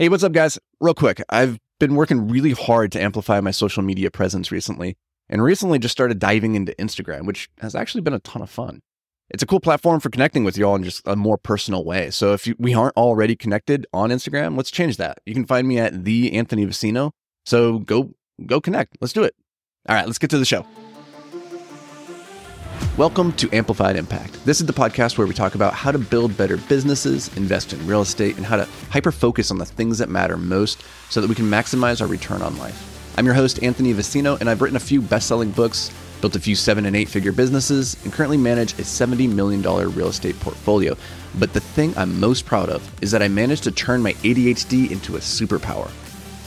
Hey, what's up, guys? Real quick, I've been working really hard to amplify my social media presence recently, and recently just started diving into Instagram, which has actually been a ton of fun. It's a cool platform for connecting with y'all in just a more personal way. So if you, we aren't already connected on Instagram, let's change that. You can find me at the Anthony Vicino. So go go connect. Let's do it. All right, let's get to the show. Welcome to Amplified Impact. This is the podcast where we talk about how to build better businesses, invest in real estate, and how to hyper focus on the things that matter most so that we can maximize our return on life. I'm your host, Anthony Vicino, and I've written a few best selling books, built a few seven and eight figure businesses, and currently manage a $70 million real estate portfolio. But the thing I'm most proud of is that I managed to turn my ADHD into a superpower.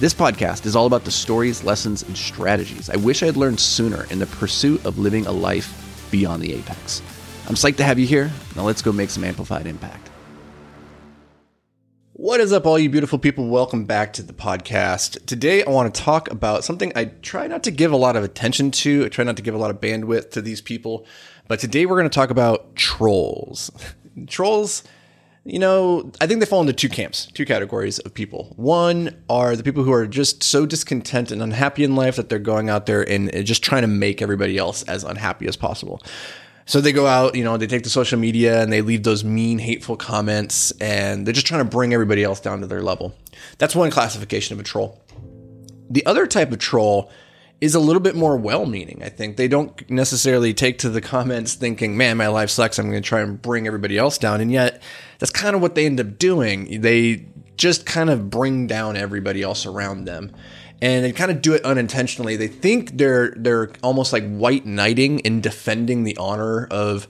This podcast is all about the stories, lessons, and strategies I wish I had learned sooner in the pursuit of living a life beyond the apex. I'm psyched to have you here. Now let's go make some amplified impact. What is up, all you beautiful people? Welcome back to the podcast. Today, I want to talk about something I try not to give a lot of attention to. I try not to give a lot of bandwidth to these people. But today, we're going to talk about trolls. trolls, you know, I think they fall into two camps, two categories of people. One are the people who are just so discontent and unhappy in life that they're going out there and uh, just trying to make everybody else as unhappy as possible. So they go out, you know, they take to social media and they leave those mean, hateful comments and they're just trying to bring everybody else down to their level. That's one classification of a troll. The other type of troll is a little bit more well meaning. I think they don't necessarily take to the comments thinking, man, my life sucks. I'm going to try and bring everybody else down. And yet, that's kind of what they end up doing. They just kind of bring down everybody else around them and they kind of do it unintentionally. They think they're they're almost like white knighting and defending the honor of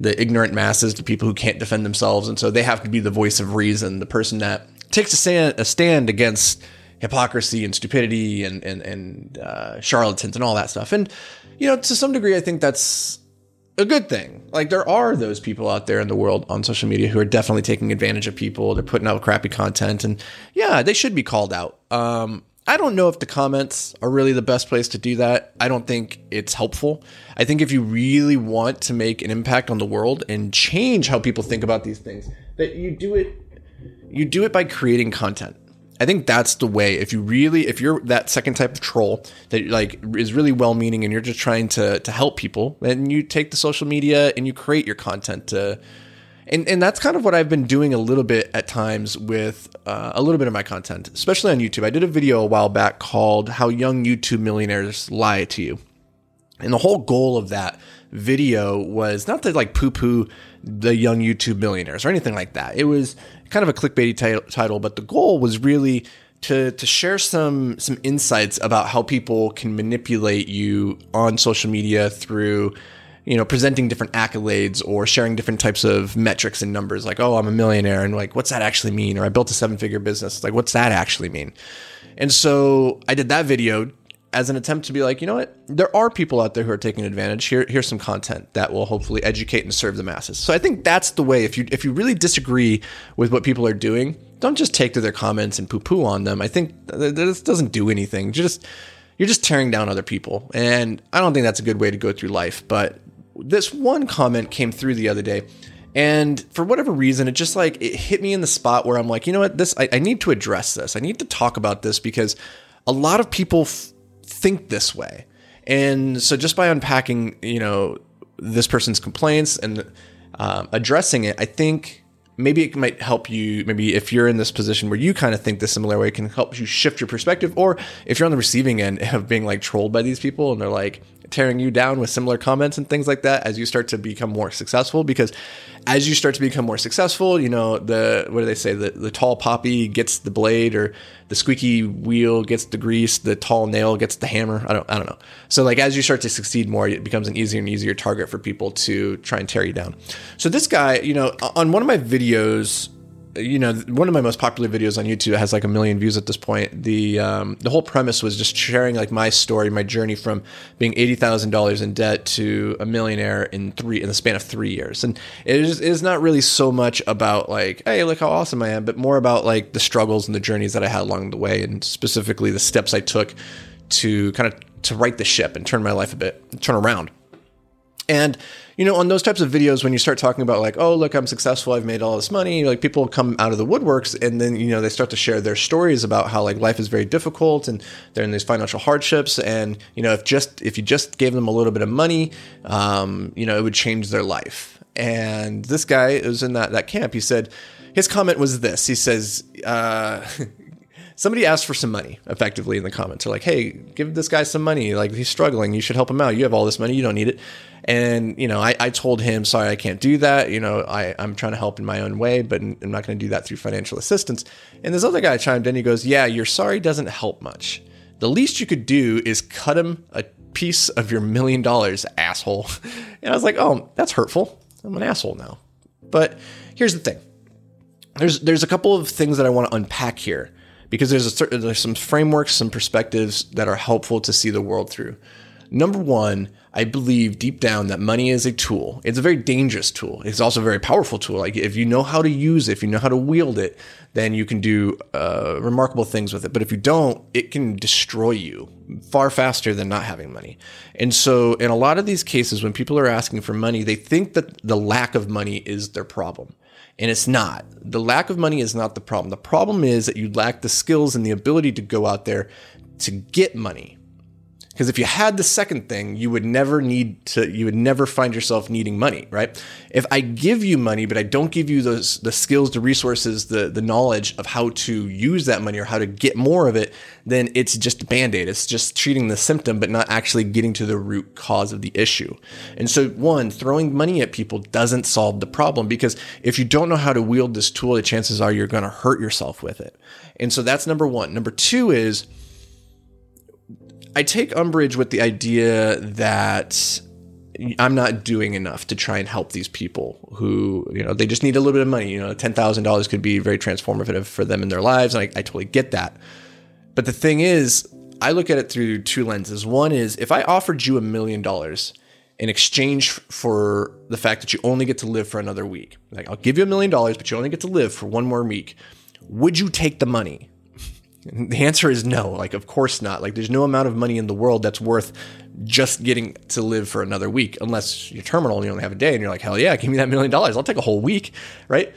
the ignorant masses, the people who can't defend themselves, and so they have to be the voice of reason, the person that takes a stand, a stand against hypocrisy and stupidity and and and uh, charlatans and all that stuff. And you know, to some degree, I think that's a good thing. Like there are those people out there in the world on social media who are definitely taking advantage of people. They're putting out crappy content, and yeah, they should be called out. Um, I don't know if the comments are really the best place to do that. I don't think it's helpful. I think if you really want to make an impact on the world and change how people think about these things, that you do it you do it by creating content. I think that's the way. If you really, if you're that second type of troll that like is really well-meaning and you're just trying to to help people, then you take the social media and you create your content to and and that's kind of what I've been doing a little bit at times with uh, a little bit of my content, especially on YouTube. I did a video a while back called "How Young YouTube Millionaires Lie to You," and the whole goal of that video was not to like poo-poo the young YouTube millionaires or anything like that. It was kind of a clickbaity t- title, but the goal was really to to share some some insights about how people can manipulate you on social media through you know, presenting different accolades or sharing different types of metrics and numbers, like, oh, I'm a millionaire, and like, what's that actually mean? Or I built a seven figure business, like, what's that actually mean? And so I did that video as an attempt to be like, you know what? There are people out there who are taking advantage. Here, here's some content that will hopefully educate and serve the masses. So I think that's the way. If you if you really disagree with what people are doing, don't just take to their comments and poo poo on them. I think this doesn't do anything. Just you're just tearing down other people, and I don't think that's a good way to go through life. But this one comment came through the other day and for whatever reason it just like it hit me in the spot where i'm like you know what this i, I need to address this i need to talk about this because a lot of people f- think this way. And so just by unpacking you know this person's complaints and um, addressing it i think maybe it might help you maybe if you're in this position where you kind of think the similar way can help you shift your perspective or if you're on the receiving end of being like trolled by these people and they're like tearing you down with similar comments and things like that as you start to become more successful because as you start to become more successful you know the what do they say? The, the tall poppy gets the blade or the squeaky wheel gets the grease the tall nail gets the hammer. I don't i don't know. So like as you start to succeed more it becomes an easier and easier target for people to try and tear you down. So this guy you know on one of my videos you know, one of my most popular videos on YouTube has like a million views at this point. The um, the whole premise was just sharing like my story, my journey from being eighty thousand dollars in debt to a millionaire in three in the span of three years. And it is, it is not really so much about like, hey, look how awesome I am, but more about like the struggles and the journeys that I had along the way, and specifically the steps I took to kind of to right the ship and turn my life a bit, turn around. And you know, on those types of videos, when you start talking about like, oh, look, I'm successful, I've made all this money, like people come out of the woodworks, and then you know they start to share their stories about how like life is very difficult and they're in these financial hardships, and you know, if just if you just gave them a little bit of money, um, you know, it would change their life. And this guy was in that that camp. He said his comment was this. He says. Uh, somebody asked for some money effectively in the comments. They're like, hey, give this guy some money. Like, he's struggling. You should help him out. You have all this money. You don't need it. And, you know, I, I told him, sorry, I can't do that. You know, I, I'm trying to help in my own way, but I'm not going to do that through financial assistance. And this other guy chimed in. He goes, yeah, your sorry doesn't help much. The least you could do is cut him a piece of your million dollars, asshole. And I was like, oh, that's hurtful. I'm an asshole now. But here's the thing. There's there's a couple of things that I want to unpack here because there's a certain, there's some frameworks, some perspectives that are helpful to see the world through. Number one, I believe deep down that money is a tool. It's a very dangerous tool. It's also a very powerful tool. Like if you know how to use it, if you know how to wield it, then you can do uh, remarkable things with it. But if you don't, it can destroy you far faster than not having money. And so, in a lot of these cases, when people are asking for money, they think that the lack of money is their problem. And it's not. The lack of money is not the problem. The problem is that you lack the skills and the ability to go out there to get money. Because if you had the second thing, you would never need to, you would never find yourself needing money, right? If I give you money, but I don't give you those, the skills, the resources, the, the knowledge of how to use that money or how to get more of it, then it's just a band aid. It's just treating the symptom, but not actually getting to the root cause of the issue. And so, one, throwing money at people doesn't solve the problem because if you don't know how to wield this tool, the chances are you're going to hurt yourself with it. And so that's number one. Number two is, I take umbrage with the idea that I'm not doing enough to try and help these people who, you know, they just need a little bit of money. You know, $10,000 could be very transformative for them in their lives. And I, I totally get that. But the thing is, I look at it through two lenses. One is if I offered you a million dollars in exchange for the fact that you only get to live for another week, like I'll give you a million dollars, but you only get to live for one more week, would you take the money? The answer is no. Like, of course not. Like, there's no amount of money in the world that's worth just getting to live for another week, unless you're terminal and you only have a day and you're like, hell yeah, give me that million dollars. I'll take a whole week, right?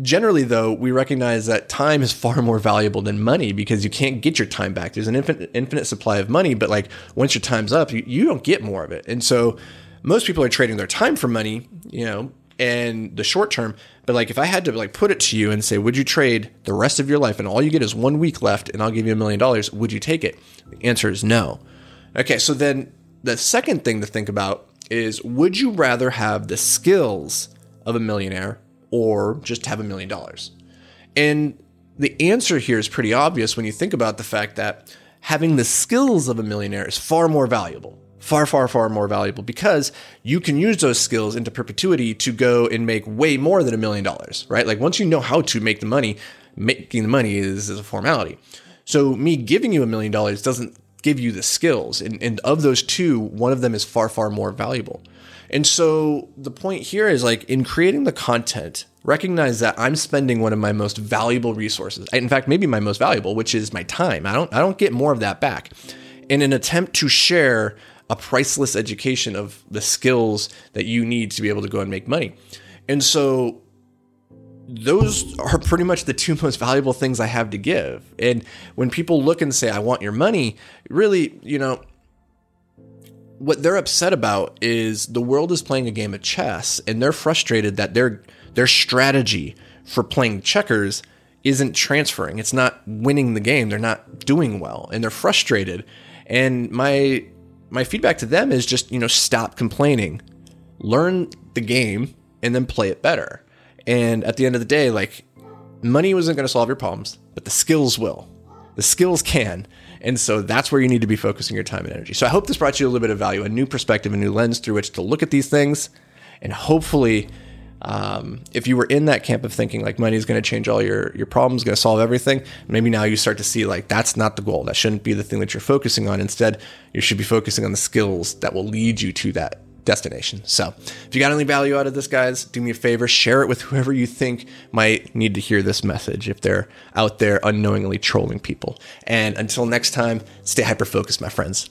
Generally, though, we recognize that time is far more valuable than money because you can't get your time back. There's an infinite, infinite supply of money, but like once your time's up, you, you don't get more of it. And so most people are trading their time for money, you know, and the short term. But like if I had to like put it to you and say, would you trade the rest of your life and all you get is one week left and I'll give you a million dollars, would you take it? The answer is no. Okay, so then the second thing to think about is would you rather have the skills of a millionaire or just have a million dollars? And the answer here is pretty obvious when you think about the fact that having the skills of a millionaire is far more valuable far, far, far more valuable because you can use those skills into perpetuity to go and make way more than a million dollars, right? Like once you know how to make the money, making the money is, is a formality. So me giving you a million dollars doesn't give you the skills. And, and of those two, one of them is far, far more valuable. And so the point here is like in creating the content, recognize that I'm spending one of my most valuable resources. In fact, maybe my most valuable, which is my time. I don't I don't get more of that back. In an attempt to share a priceless education of the skills that you need to be able to go and make money. And so those are pretty much the two most valuable things I have to give. And when people look and say, I want your money, really, you know, what they're upset about is the world is playing a game of chess and they're frustrated that their their strategy for playing checkers isn't transferring. It's not winning the game. They're not doing well and they're frustrated. And my my feedback to them is just, you know, stop complaining, learn the game, and then play it better. And at the end of the day, like, money wasn't going to solve your problems, but the skills will. The skills can. And so that's where you need to be focusing your time and energy. So I hope this brought you a little bit of value, a new perspective, a new lens through which to look at these things. And hopefully, um, if you were in that camp of thinking like money is going to change all your your problems, going to solve everything, maybe now you start to see like that's not the goal. That shouldn't be the thing that you're focusing on. Instead, you should be focusing on the skills that will lead you to that destination. So, if you got any value out of this, guys, do me a favor, share it with whoever you think might need to hear this message if they're out there unknowingly trolling people. And until next time, stay hyper focused, my friends.